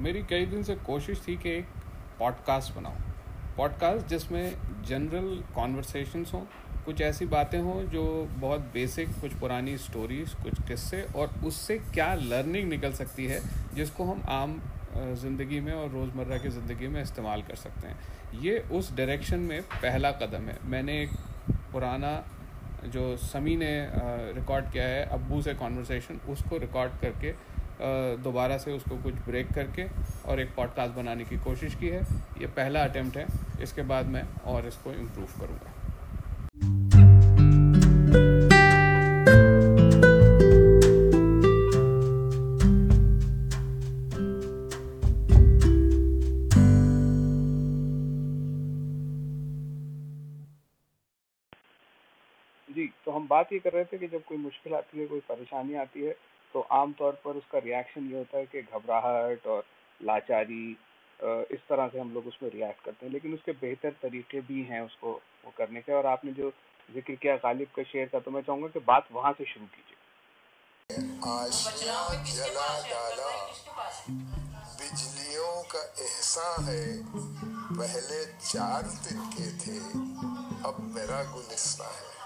میری کئی دن سے کوشش تھی کہ ایک پوڈ کاسٹ بناؤں۔ پوڈ کاسٹ جس میں جنرل کانورسیشنس ہوں، کچھ ایسی باتیں ہوں جو بہت بیسک کچھ پرانی اسٹوریز کچھ قصے اور اس سے کیا لرننگ نکل سکتی ہے، جس کو ہم عام زندگی میں اور روزمرہ کی زندگی میں استعمال کر سکتے ہیں۔ یہ اس ڈائریکشن میں پہلا قدم ہے۔ میں نے ایک پرانا جو سمی نے ریکارڈ کیا ہے، ابو سے کانورسیشن اس کو ریکارڈ کر کے دوبارہ سے اس کو کچھ بریک کر کے اور ایک پوڈ کاسٹ بنانے کی کوشش کی ہے۔ یہ پہلا اٹیمپٹ ہے۔ اس کے بعد میں اور اس کو امپروو کروں گا۔ جی تو ہم بات یہ کر رہے تھے کہ جب کوئی مشکل آتی ہے، کوئی پریشانی آتی ہے تو عام طور پر اس کا ریئیکشن یہ ہوتا ہے کہ گھبراہٹ اور لاچاری اس طرح سے ہم لوگ اس میں ریئیکٹ کرتے ہیں، لیکن اس کے بہتر طریقے بھی ہیں اس کو، وہ کرنے کے، اور آپ نے جو ذکر کیا غالب کا شعر کا، تو میں چاہوں گا کہ بات وہاں سے شروع کیجیے۔ بجلیوں کا احسان ہے، پہلے چار دن کے تھے، اب میرا گلستہ ہے۔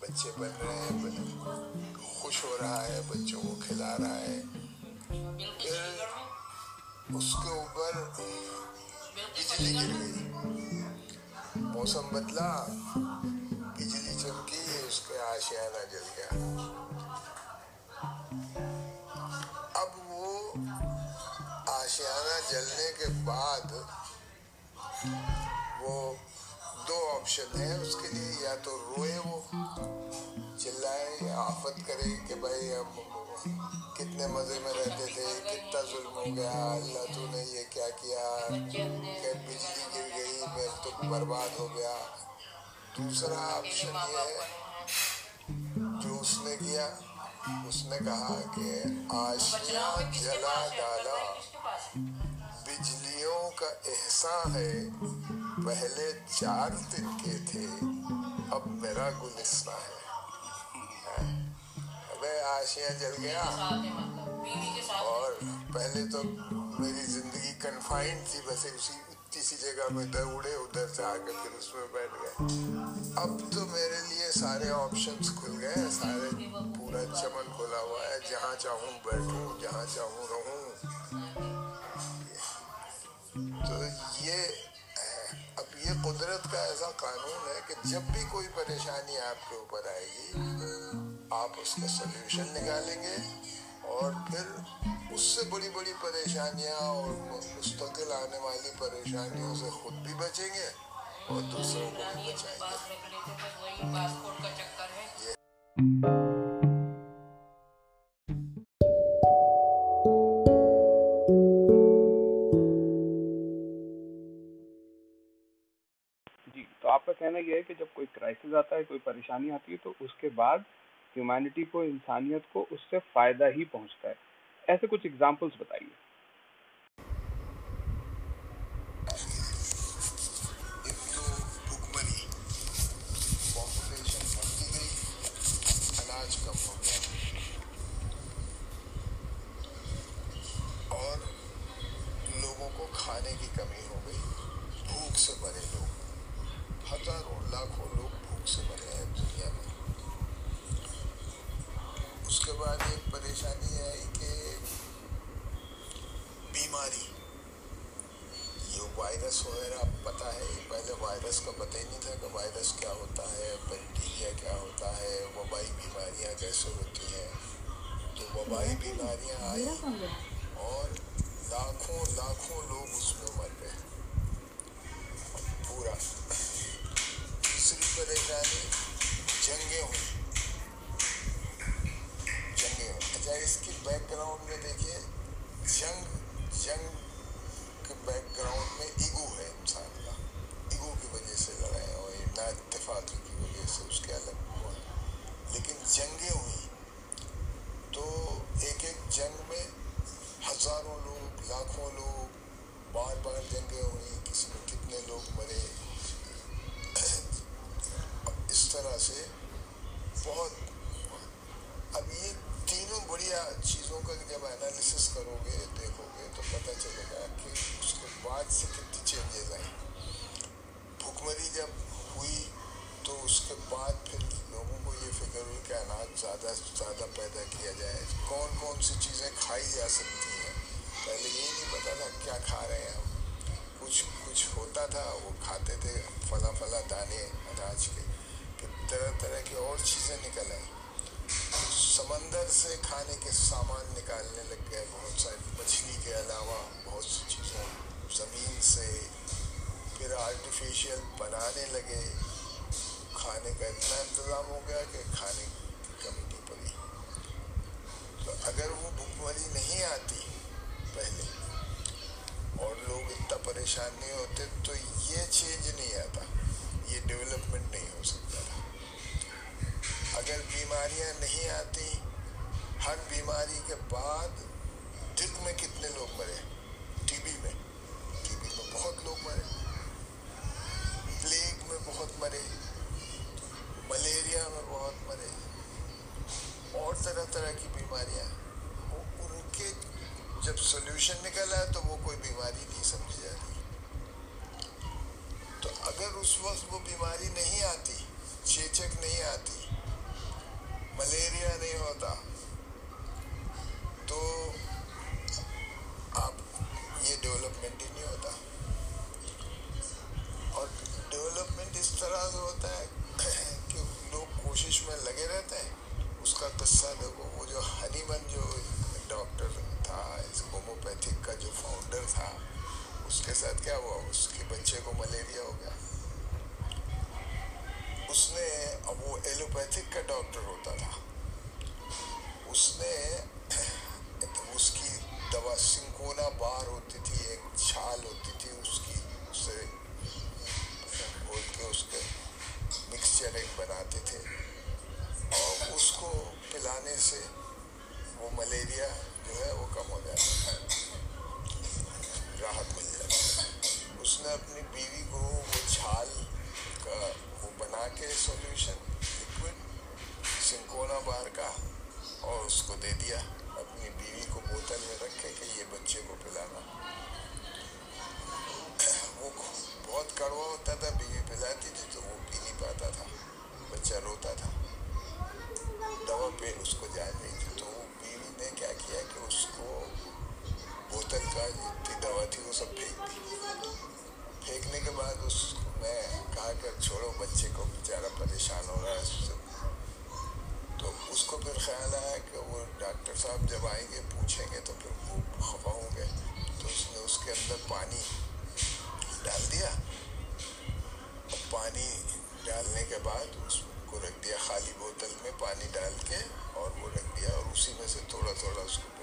بچے بن رہے ہیں خوش ہو رہا ہے، بچوں کو کھلا رہا ہے۔ اس کے اوپر بجلی گر گئی۔ موسم بدلا، بجلی چمکی، اس کے آشیانہ جل گیا۔ اب وہ آشیانہ جلنے کے بعد وہ دو آپشن ہے اس کے لیے، یا تو روئے وہ، چلائے، آفت کرے کہ بھائی ہم کتنے مزے میں رہتے تھے، کتنا ظلم ہو گیا، اللہ تو نے یہ کیا کیا، کہ بجلی گر گئی میں تو برباد ہو گیا۔ دوسرا آپشن یہ ہے، جو اس نے کیا، اس نے کہا کہ آشیاں جلا ڈالا بجلیوں کا احسان ہے۔ پہلے چار دن کے تھے، اب میرا گلستہ ہے۔ آشیاں جل گیا۔ اور پہلے تو میری زندگی کنفائنڈ تھی، بس اسی کسی جگہ میں ادھر اڑے، ادھر سے آ کے پھر اس میں بیٹھ گئے۔ اب تو میرے لیے سارے آپشنس کھل گئے سارے پورا چمن کھلا ہوا ہے۔ جہاں چاہوں بیٹھوں، جہاں چاہوں رہوں۔ تو یہ، اب یہ قدرت کا ایسا قانون ہے کہ جب بھی کوئی پریشانی آپ کے اوپر آئے گی، آپ اس کا سلیوشن نکالیں گے اور پھر اس سے بڑی بڑی پریشانیاں اور مستقل آنے والی پریشانیوں سے خود بھی بچیں گے اور دوسروں کو بھی بچائیں گے۔ کہنا یہ ہے کہ جب کوئی کرائسس آتا ہے، کوئی پریشانی آتی ہے، تو اس کے بعد ہیومینٹی کو، انسانیت کو، اس سے فائدہ ہی پہنچتا ہے۔ ایسے کچھ ایگزامپلس بتائیے۔ یہ وائرس وغیرہ پتہ ہے پہلے وائرس کا پتہ ہی نہیں تھا کہ وائرس کیا ہوتا ہے بیکٹیریا کیا ہوتا ہے وبائی بیماریاں کیسے ہوتی ہیں تو وبائی بیماریاں آئی اور لاکھوں لاکھوں لوگ اس میں مر گئے۔ پورا۔ تیسری پریشانی جنگیں ہوئی اچھا اس کی بیک گراؤنڈ میں دیکھیے۔ جنگ جنگ کے بیک گراؤنڈ میں ایگو ہے انسان کا ایگو کی وجہ سے لڑائیں ہوئی نا اتفاقی کی وجہ سے اس کے الگ ہوا لیکن جنگیں کون کون سی چیزیں کھائی جا سکتی ہیں۔ پہلے یہ نہیں پتا تھا کیا کھا رہے ہیں ہم۔ کچھ کچھ ہوتا تھا، وہ کھاتے تھے فلاں فلاں دانے اناج کے۔ کہ طرح طرح کی اور چیزیں نکل آئیں۔ سمندر سے کھانے کے سامان نکالنے لگ گئے۔ بہت ساری مچھلی کے علاوہ بہت سی چیزیں زمین سے پھر آرٹیفیشیل بنانے لگے۔ کھانے کا اتنا انتظام ہو گیا کہ کھانے کی کمی تو اگر وہ بھوک مری نہیں آتی پہلے اور لوگ اتنا پریشان نہیں ہوتے، تو یہ چینج نہیں آتا، یہ ڈیولپمنٹ نہیں ہو سکتا تھا۔ اگر بیماریاں نہیں آتی، ہر بیماری کے بعد سولوشن نکلا تو وہ کوئی بیماری نہیں سمجھی جاتی۔ تو اگر اس وقت وہ بیماری نہیں آتی، چیچک نہیں آتی، ملیریا نہیں ہوتا کے ساتھ کیا ہوا اس کے بچے کو ملیریا ہو گیا اس نے اب وہ ایلوپیتھک کا ڈاکٹر ہوتا تھا اس نے اس کی دوا سنکونا بار ہوتی تھی ایک چھال ہوتی تھی اس کی اسے بول کے اس کے مکسچر ایک بناتے تھے اور اس کو پلانے سے وہ ملیریا جو ہے وہ کم ہو جاتا ہے راحت مل اس نے اپنی بیوی کو وہ چھال کا وہ بنا کے سولوشن لکوڈ سنکونا بار کا اور اس کو دے دیا اپنی بیوی کو بوتل میں رکھے کہ یہ بچے کو پلانا۔ وہ بہت کڑوا ہوتا تھا، بیوی پلاتی تھی تو وہ پی نہیں پاتا تھا، بچہ روتا تھا۔ دوا پہ اس کو جان نہیں تھی، تو وہ بیوی نے کیا کیا کہ اس کو بوتل کا جتنی دوا تھی وہ سب پھینک دی پھینکنے کے بعد اس میں کہا کہ چھوڑو، بچے کو بیچارہ پریشان ہو رہا ہے، اس سے۔ تو اس کو پھر خیال آیا کہ وہ ڈاکٹر صاحب جب آئیں گے، پوچھیں گے تو پھر وہ خفا ہوں گے۔ تو اس نے اس کے اندر پانی ڈال دیا۔ اور پانی ڈالنے کے بعد اس کو رکھ دیا خالی بوتل میں پانی ڈال کے اور وہ رکھ دیا اور اسی میں سے تھوڑا تھوڑا اس کو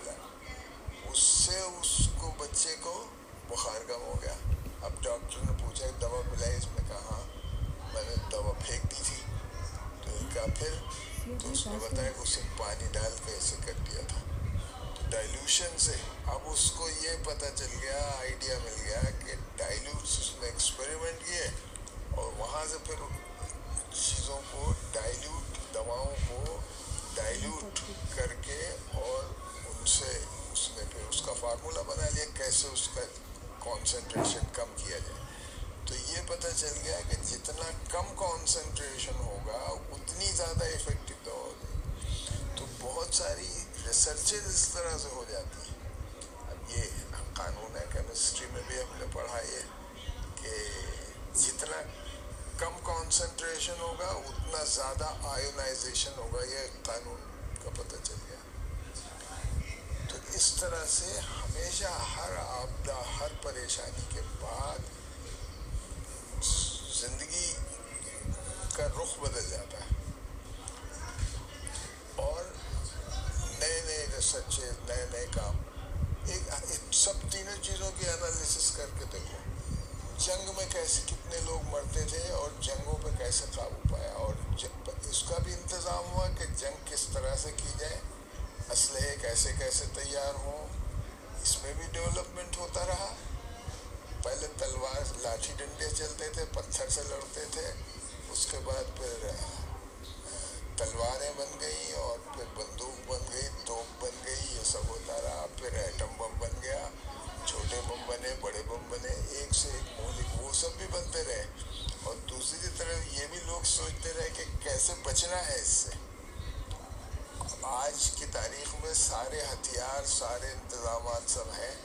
اس سے اس کو بچے کو بخار کم ہو گیا۔ اب ڈاکٹر نے پوچھا کہ دوا پلائی؟ اس میں کہا ہاں، میں نے دوا پھینک دی تھی۔ تو کہا، پھر؟ تو اس نے بتایا کہ اسے پانی ڈال کے ایسے کر دیا تھا۔ تو ڈائلوشن سے اب اس کو یہ پتہ چل گیا آئیڈیا مل گیا کہ ڈائلوٹس اس نے ایکسپیریمنٹ کیے اور وہاں سے پھر چیزوں کو ڈائلوٹ دواؤں کو ڈائلوٹ کر کے اور ان سے اس نے پھر اس کا فارمولہ بنا لیا کیسے اس کا کانسنٹریشن کم کیا جائے۔ تو یہ پتہ چل گیا کہ جتنا کم کانسنٹریشن ہوگا، اتنی زیادہ افیکٹو دوا ہوگی تو بہت ساری ریسرچز اس طرح سے ہو جاتی ہیں۔ اب یہ قانون ہے کیمسٹری میں بھی ہم نے پڑھا یہ کہ جتنا کم کانسنٹریشن ہوگا، اتنا زیادہ آئونائزیشن ہوگا، یہ قانون کا پتہ چل گیا۔ اس طرح سے ہمیشہ ہر آپدہ ہر پریشانی کے بعد زندگی کا رخ بدل جاتا ہے۔ اور نئے نئے ریسرچ نئے نئے کام۔ ایک سب تینوں چیزوں کی انالیسس کر کے دیکھو۔ جنگ میں کیسے کتنے لوگ مرتے تھے اور جنگوں پہ کیسے قابو پایا۔ اور اس کا بھی انتظام ہوا کہ جنگ کس طرح سے کی جائے اسلحے کیسے کیسے تیار ہوں؟ اس میں بھی ڈیولپمنٹ ہوتا رہا۔ پہلے تلوار لاٹھی ڈنڈے چلتے تھے، پتھر سے لڑتے تھے، اس کے بعد پھر تلواریں بن گئی اور پھر بندوق بن گئی توپ بن گئی، یہ سب ہوتا رہا۔ پھر ایٹم بم بن گیا، چھوٹے بم بنے، بڑے بم بنے، ایک سے ایک مولک، وہ سب بھی بنتے رہے۔ اور دوسری طرف یہ بھی لوگ سوچتے رہے کہ کیسے بچنا ہے اس سے۔ آج کی تاریخ میں سارے ہتھیار، سارے انتظامات سب ہیں۔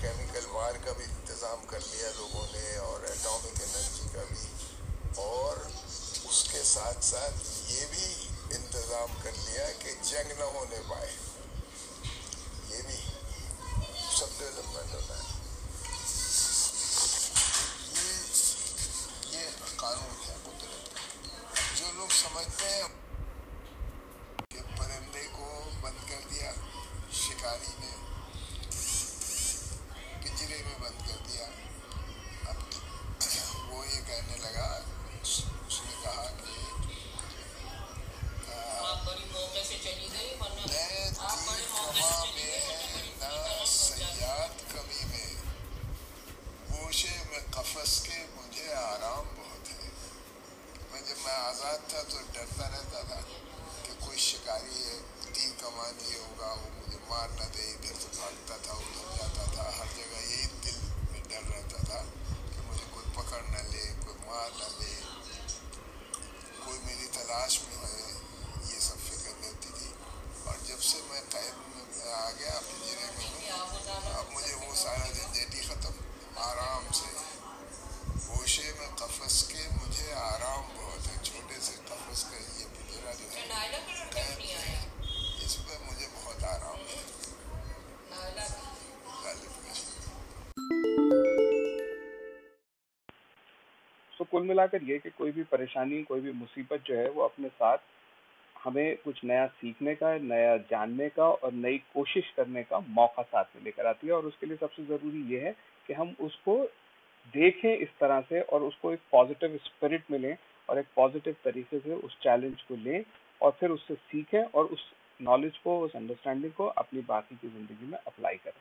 کیمیکل وار کا بھی انتظام کر لیا لوگوں نے اور ایٹامک انرجی کا بھی۔ اور اس کے ساتھ ساتھ یہ بھی انتظام کر لیا کہ جنگ نہ ہونے پائے۔ یہ بھی سب ڈیولپمنٹ ہوتا ہے۔ یہ یہ قانون ہے، قدرت۔ جو لوگ سمجھتے ہیں آزاد تھا تو ڈرتا رہتا تھا کہ کوئی شکاری ہے تیر کمان یہ ہوگا، وہ مجھے مار نہ دے ادھر سے بھاگتا تھا، ادھر جاتا تھا، ہر جگہ یہی دل میں ڈر رہتا تھا کہ مجھے کوئی پکڑ نہ لے، کوئی مار نہ لے کوئی میری تلاش میں ہے یہ سب فکر رہتی تھی۔ اور جب سے میں قید میں آ گیا پنجرے میں کل ملا کر یہ کہ کوئی بھی پریشانی، کوئی بھی مصیبت جو ہے وہ اپنے ساتھ ہمیں کچھ نیا سیکھنے کا، نیا جاننے کا اور نئی کوشش کرنے کا موقع ساتھ میں لے کر آتی ہے اور اس کے لیے سب سے ضروری یہ ہے کہ ہم اس کو دیکھیں اس طرح سے اور اس کو ایک پازیٹیو اسپرٹ میں لیں اور ایک پازیٹیو طریقے سے اس چیلنج کو لیں اور پھر اس سے سیکھیں اور اس نالج کو، اس انڈرسٹینڈنگ کو اپنی باقی کی زندگی میں اپلائی کریں۔